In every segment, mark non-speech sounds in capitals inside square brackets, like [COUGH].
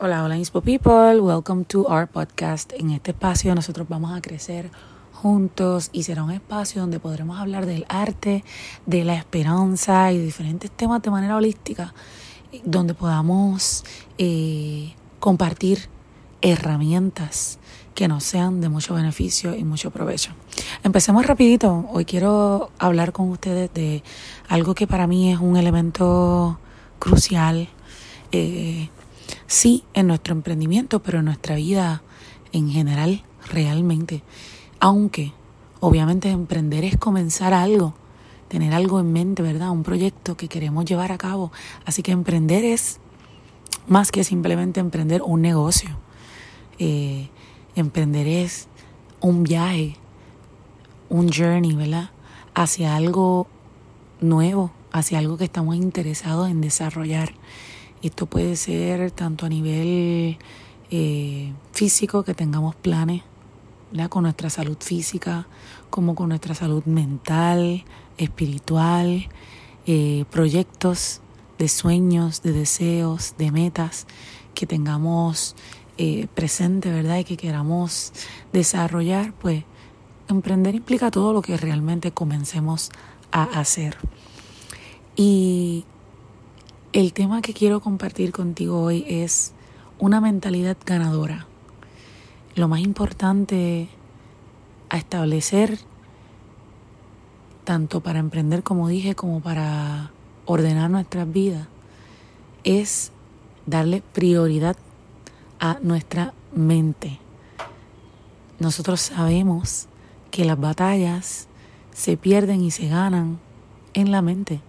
Hola, hola Inspo People, welcome to our podcast. En este espacio nosotros vamos a crecer juntos y será un espacio donde podremos hablar del arte, de la esperanza y diferentes temas de manera holística, donde podamos eh, compartir herramientas que nos sean de mucho beneficio y mucho provecho. Empecemos rapidito. Hoy quiero hablar con ustedes de algo que para mí es un elemento crucial. Eh, sí en nuestro emprendimiento, pero en nuestra vida en general, realmente. Aunque, obviamente, emprender es comenzar algo, tener algo en mente, ¿verdad? Un proyecto que queremos llevar a cabo. Así que emprender es más que simplemente emprender un negocio. Eh, emprender es un viaje, un journey, ¿verdad? Hacia algo nuevo, hacia algo que estamos interesados en desarrollar. Esto puede ser tanto a nivel eh, físico, que tengamos planes con nuestra salud física, como con nuestra salud mental, espiritual, eh, proyectos de sueños, de deseos, de metas que tengamos eh, presente, ¿verdad? Y que queramos desarrollar, pues emprender implica todo lo que realmente comencemos a hacer. Y el tema que quiero compartir contigo hoy es una mentalidad ganadora. Lo más importante a establecer, tanto para emprender como dije, como para ordenar nuestras vidas, es darle prioridad a nuestra mente. Nosotros sabemos que las batallas se pierden y se ganan en la mente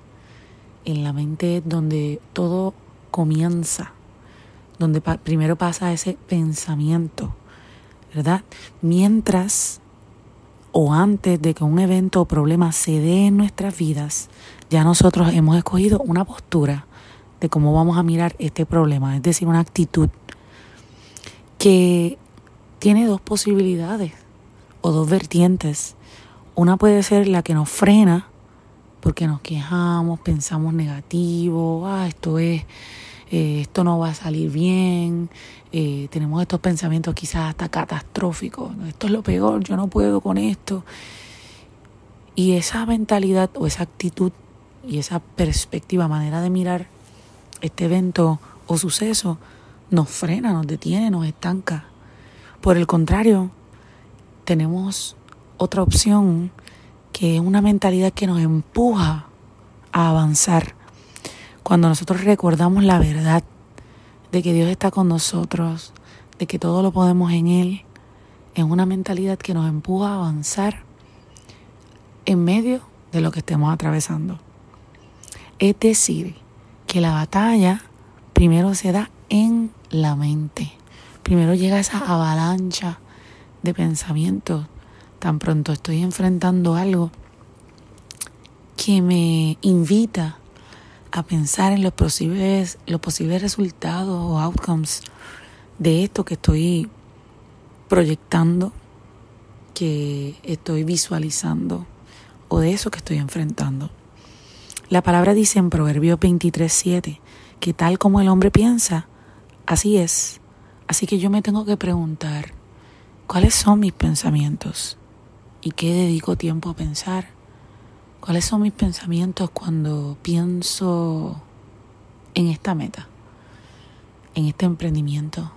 en la mente donde todo comienza, donde primero pasa ese pensamiento, ¿verdad? Mientras o antes de que un evento o problema se dé en nuestras vidas, ya nosotros hemos escogido una postura de cómo vamos a mirar este problema, es decir, una actitud que tiene dos posibilidades o dos vertientes. Una puede ser la que nos frena porque nos quejamos, pensamos negativo, ah, esto es, eh, esto no va a salir bien, eh, tenemos estos pensamientos quizás hasta catastróficos, esto es lo peor, yo no puedo con esto. Y esa mentalidad o esa actitud y esa perspectiva, manera de mirar este evento o suceso, nos frena, nos detiene, nos estanca. Por el contrario, tenemos otra opción que es una mentalidad que nos empuja a avanzar. Cuando nosotros recordamos la verdad de que Dios está con nosotros, de que todo lo podemos en Él, es una mentalidad que nos empuja a avanzar en medio de lo que estemos atravesando. Es decir, que la batalla primero se da en la mente. Primero llega esa avalancha de pensamientos Tan pronto estoy enfrentando algo que me invita a pensar en los posibles, los posibles resultados o outcomes de esto que estoy proyectando, que estoy visualizando o de eso que estoy enfrentando. La palabra dice en Proverbios 23:7 que tal como el hombre piensa, así es. Así que yo me tengo que preguntar, ¿cuáles son mis pensamientos? ¿Y qué dedico tiempo a pensar? ¿Cuáles son mis pensamientos cuando pienso en esta meta, en este emprendimiento,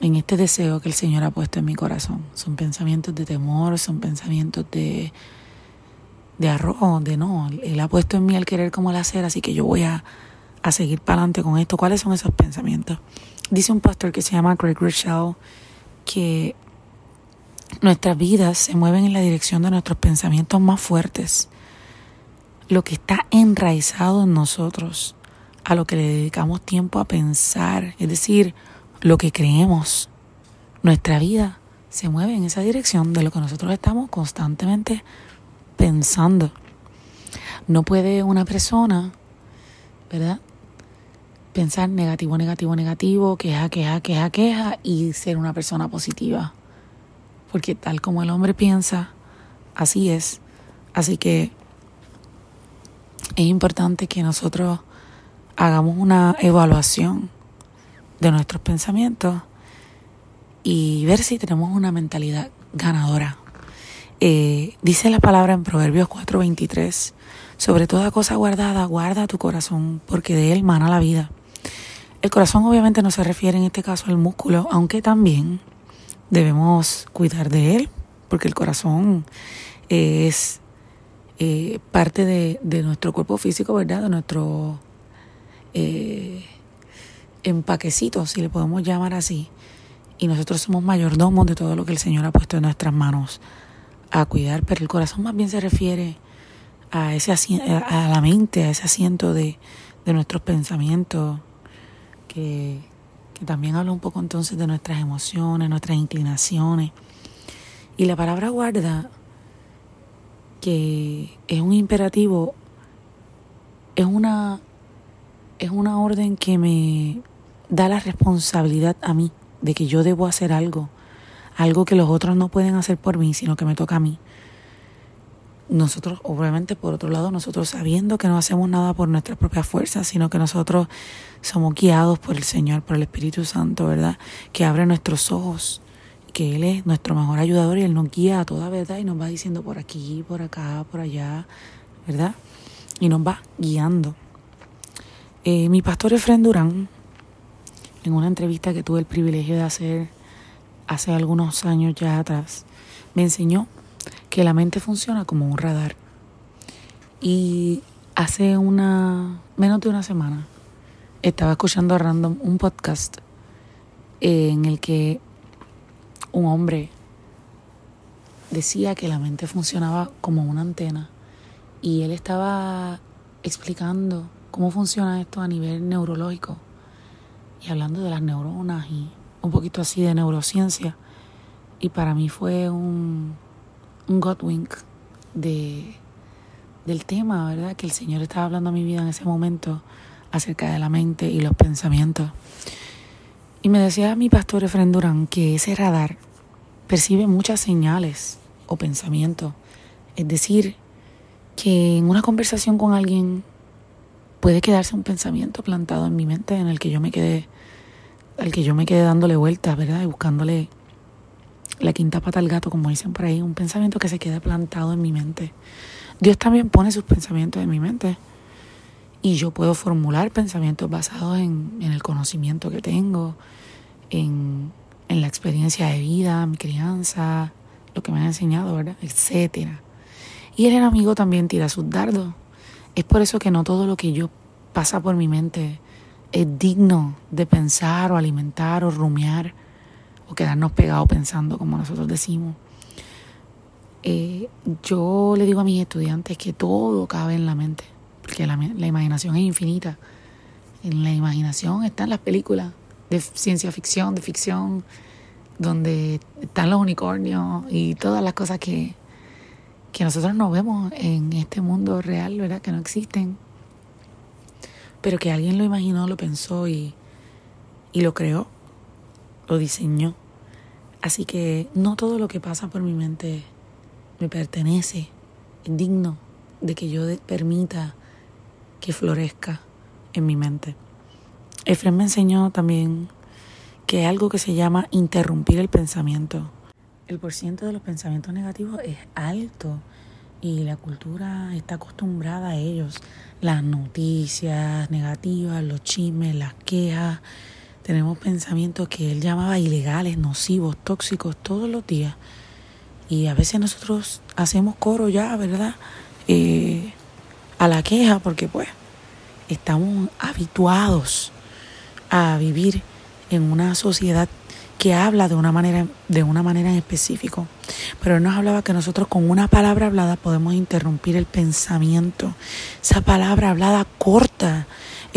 en este deseo que el Señor ha puesto en mi corazón? Son pensamientos de temor, son pensamientos de, de arrojo, de no. Él ha puesto en mí el querer como el hacer, así que yo voy a, a seguir para adelante con esto. ¿Cuáles son esos pensamientos? Dice un pastor que se llama Greg Rochelle que Nuestras vidas se mueven en la dirección de nuestros pensamientos más fuertes. Lo que está enraizado en nosotros, a lo que le dedicamos tiempo a pensar, es decir, lo que creemos. Nuestra vida se mueve en esa dirección de lo que nosotros estamos constantemente pensando. No puede una persona, ¿verdad? Pensar negativo, negativo, negativo, queja, queja, queja, queja y ser una persona positiva porque tal como el hombre piensa, así es. Así que es importante que nosotros hagamos una evaluación de nuestros pensamientos y ver si tenemos una mentalidad ganadora. Eh, dice la palabra en Proverbios 4:23, sobre toda cosa guardada, guarda tu corazón, porque de él mana la vida. El corazón obviamente no se refiere en este caso al músculo, aunque también debemos cuidar de él, porque el corazón es eh, parte de, nuestro cuerpo físico, ¿verdad? De nuestro eh, empaquecito, si le podemos llamar así. Y nosotros somos mayordomos de todo lo que el Señor ha puesto en nuestras manos a cuidar, pero el corazón más bien se refiere a, ese a la mente, a ese asiento de, de nuestros pensamientos, que, que también habla un poco entonces de nuestras emociones, nuestras inclinaciones. Y la palabra guarda, que es un imperativo, es una, es una orden que me da la responsabilidad a mí de que yo debo hacer algo, algo que los otros no pueden hacer por mí, sino que me toca a mí. Nosotros, obviamente, por otro lado, nosotros sabiendo que no hacemos nada por nuestras propias fuerzas, sino que nosotros somos guiados por el Señor, por el Espíritu Santo, ¿verdad? Que abre nuestros ojos, que Él es nuestro mejor ayudador y Él nos guía a toda verdad y nos va diciendo por aquí, por acá, por allá, ¿verdad? Y nos va guiando. Eh, mi pastor Efren Durán, en una entrevista que tuve el privilegio de hacer hace algunos años ya atrás, me enseñó que la mente funciona como un radar. Y hace una menos de una semana estaba escuchando a random un podcast en el que un hombre decía que la mente funcionaba como una antena y él estaba explicando cómo funciona esto a nivel neurológico y hablando de las neuronas y un poquito así de neurociencia. Y para mí fue un, un Godwink de, del tema, ¿verdad? Que el Señor estaba hablando a mi vida en ese momento acerca de la mente y los pensamientos. Y me decía mi pastor Efren Durán que ese radar percibe muchas señales o pensamientos. Es decir, que en una conversación con alguien puede quedarse un pensamiento plantado en mi mente en el que yo me quedé, al que yo me quedé dándole vueltas, ¿verdad? Y buscándole la quinta pata al gato, como dicen por ahí, un pensamiento que se queda plantado en mi mente. Dios también pone sus pensamientos en mi mente. Y yo puedo formular pensamientos basados en, en el conocimiento que tengo, en, en, la experiencia de vida, mi crianza, lo que me han enseñado, ¿verdad? Etcétera. Y el enemigo también tira sus dardos es por eso que no todo lo que yo pasa por mi mente es digno de pensar o alimentar o rumiar o quedarnos pegados pensando como nosotros decimos. Eh, yo le digo a mis estudiantes que todo cabe en la mente, porque la, la imaginación es infinita. En la imaginación están las películas de ciencia ficción, de ficción, donde están los unicornios y todas las cosas que, que nosotros no vemos en este mundo real, ¿verdad? Que no existen, pero que alguien lo imaginó, lo pensó y, y lo creó, lo diseñó. Así que no todo lo que pasa por mi mente me pertenece, es digno de que yo permita que florezca en mi mente. Efren me enseñó también que hay algo que se llama interrumpir el pensamiento el porcentaje de los pensamientos negativos es alto y la cultura está acostumbrada a ellos. Las noticias negativas, los chismes, las quejas. Tenemos pensamientos que él llamaba ilegales, nocivos, tóxicos todos los días. Y a veces nosotros hacemos coro ya, ¿verdad? Eh, a la queja porque pues estamos habituados a vivir en una sociedad que habla de una manera, de una manera en específico. Pero él nos hablaba que nosotros con una palabra hablada podemos interrumpir el pensamiento. Esa palabra hablada corta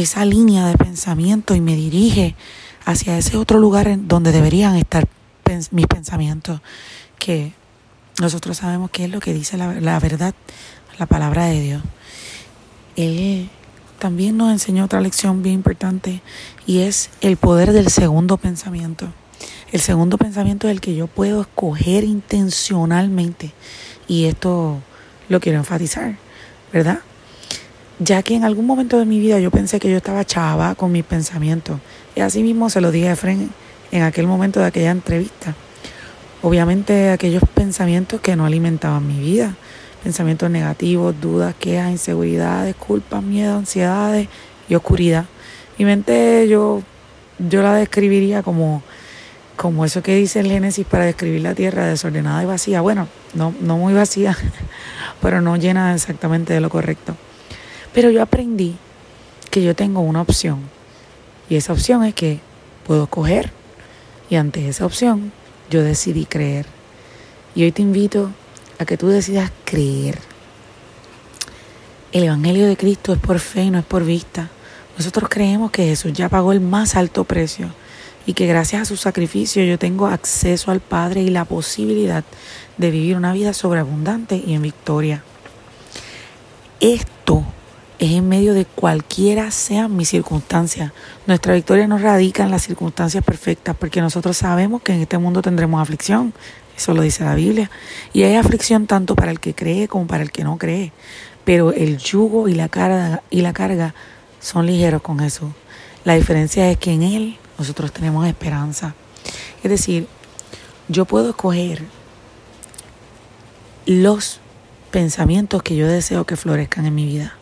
esa línea de pensamiento y me dirige hacia ese otro lugar en donde deberían estar mis pensamientos, que nosotros sabemos que es lo que dice la, la verdad, la palabra de Dios. Él también nos enseñó otra lección bien importante y es el poder del segundo pensamiento. El segundo pensamiento es el que yo puedo escoger intencionalmente. Y esto lo quiero enfatizar, ¿verdad? Ya que en algún momento de mi vida yo pensé que yo estaba chava con mis pensamientos. Y así mismo se lo dije a Efren en aquel momento de aquella entrevista. Obviamente aquellos pensamientos que no alimentaban mi vida, pensamientos negativos, dudas, quejas, inseguridades, culpas, miedo, ansiedades y oscuridad. Mi mente yo, yo la describiría como, como eso que dice el Génesis para describir la tierra desordenada y vacía. Bueno, no, no muy vacía, [LAUGHS] pero no llena exactamente de lo correcto. Pero yo aprendí que yo tengo una opción y esa opción es que puedo coger y ante esa opción yo decidí creer. Y hoy te invito a que tú decidas creer. El Evangelio de Cristo es por fe y no es por vista. Nosotros creemos que Jesús ya pagó el más alto precio y que gracias a su sacrificio yo tengo acceso al Padre y la posibilidad de vivir una vida sobreabundante y en victoria. Esto es en medio de cualquiera sean mis circunstancias. Nuestra victoria no radica en las circunstancias perfectas, porque nosotros sabemos que en este mundo tendremos aflicción. Eso lo dice la Biblia. Y hay aflicción tanto para el que cree como para el que no cree. Pero el yugo y la carga, y la carga son ligeros con Jesús. La diferencia es que en Él nosotros tenemos esperanza. Es decir, yo puedo escoger los pensamientos que yo deseo que florezcan en mi vida.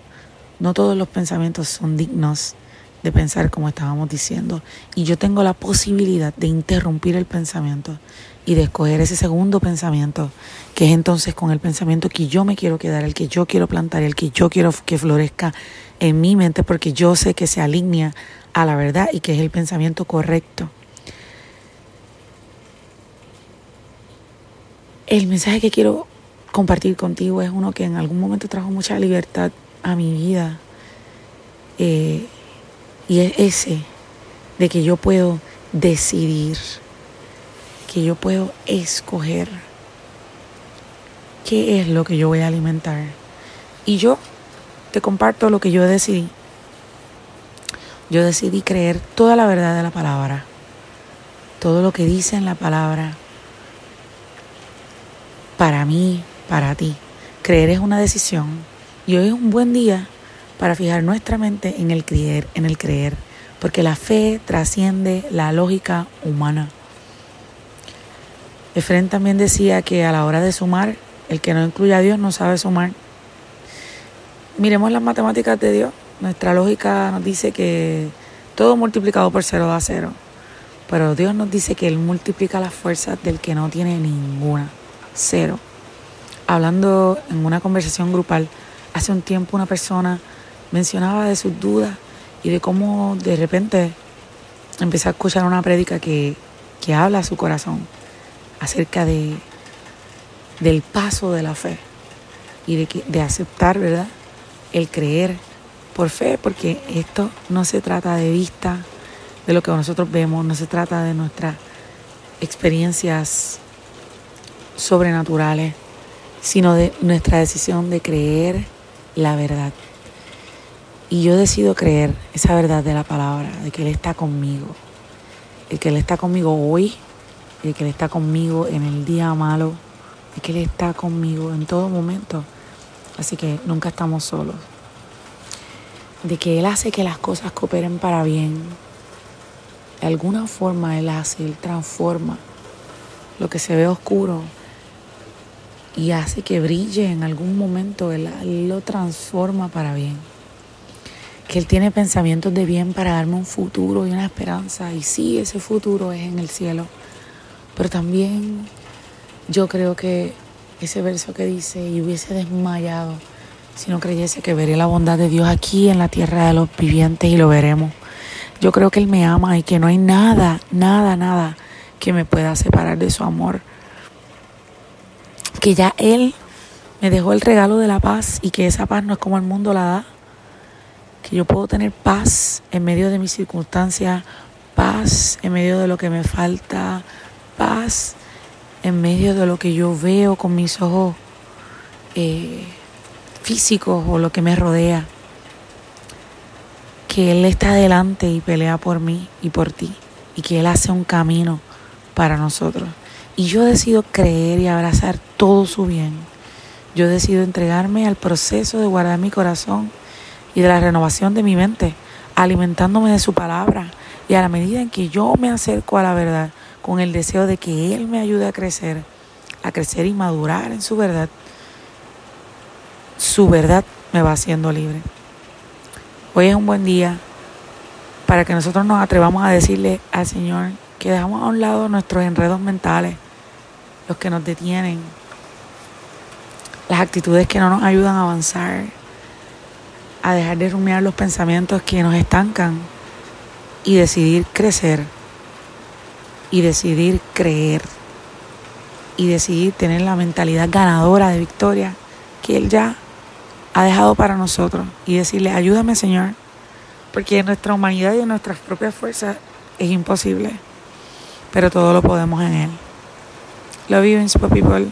No todos los pensamientos son dignos de pensar como estábamos diciendo. Y yo tengo la posibilidad de interrumpir el pensamiento y de escoger ese segundo pensamiento, que es entonces con el pensamiento que yo me quiero quedar, el que yo quiero plantar, el que yo quiero que florezca en mi mente, porque yo sé que se alinea a la verdad y que es el pensamiento correcto. El mensaje que quiero compartir contigo es uno que en algún momento trajo mucha libertad a mi vida. Eh, y es ese de que yo puedo decidir, que yo puedo escoger qué es lo que yo voy a alimentar. Y yo te comparto lo que yo decidí. Yo decidí creer toda la verdad de la palabra, todo lo que dice en la palabra, para mí, para ti. Creer es una decisión y hoy es un buen día para fijar nuestra mente en el creer, en el creer, porque la fe trasciende la lógica humana. Efren también decía que a la hora de sumar, el que no incluye a Dios no sabe sumar. Miremos las matemáticas de Dios. Nuestra lógica nos dice que todo multiplicado por cero da cero. Pero Dios nos dice que Él multiplica las fuerzas del que no tiene ninguna. Cero. Hablando en una conversación grupal, Hace un tiempo una persona mencionaba de sus dudas y de cómo de repente empecé a escuchar una prédica que, habla a su corazón acerca de, del paso de la fe y de, que, de aceptar, ¿verdad? El creer por fe, porque esto no se trata de vista, de lo que nosotros vemos, no se trata de nuestras experiencias sobrenaturales, sino de nuestra decisión de creer la verdad. Y yo decido creer esa verdad de la palabra, de que Él está conmigo, de que Él está conmigo hoy, de que Él está conmigo en el día malo, de que Él está conmigo en todo momento. Así que nunca estamos solos. De que Él hace que las cosas cooperen para bien. De alguna forma Él hace, Él transforma lo que se ve oscuro y hace que brille en algún momento, Él, lo transforma para bien. Que Él tiene pensamientos de bien para darme un futuro y una esperanza. Y sí, ese futuro es en el cielo. Pero también yo creo que ese verso que dice, y hubiese desmayado si no creyese que veré la bondad de Dios aquí en la tierra de los vivientes y lo veremos. Yo creo que Él me ama y que no hay nada, nada, nada que me pueda separar de su amor que ya Él me dejó el regalo de la paz y que esa paz no es como el mundo la da, que yo puedo tener paz en medio de mis circunstancias, paz en medio de lo que me falta, paz en medio de lo que yo veo con mis ojos eh, físicos o lo que me rodea, que Él está adelante y pelea por mí y por ti, y que Él hace un camino para nosotros. Y yo decido creer y abrazar todo su bien. Yo decido entregarme al proceso de guardar mi corazón y de la renovación de mi mente, alimentándome de su palabra Y a la medida en que yo me acerco a la verdad, con el deseo de que Él me ayude a crecer, a crecer y madurar en su verdad, su verdad me va haciendo libre. Hoy es un buen día para que nosotros nos atrevamos a decirle al Señor que dejamos a un lado nuestros enredos mentales, los que nos detienen, las actitudes que no nos ayudan a avanzar, a dejar de rumiar los pensamientos que nos estancan y decidir crecer y decidir creer y decidir tener la mentalidad ganadora de victoria que Él ya ha dejado para nosotros y decirle, ayúdame Señor, porque en nuestra humanidad y en nuestras propias fuerzas es imposible, pero todo lo podemos en Él. Love you, Inspo People.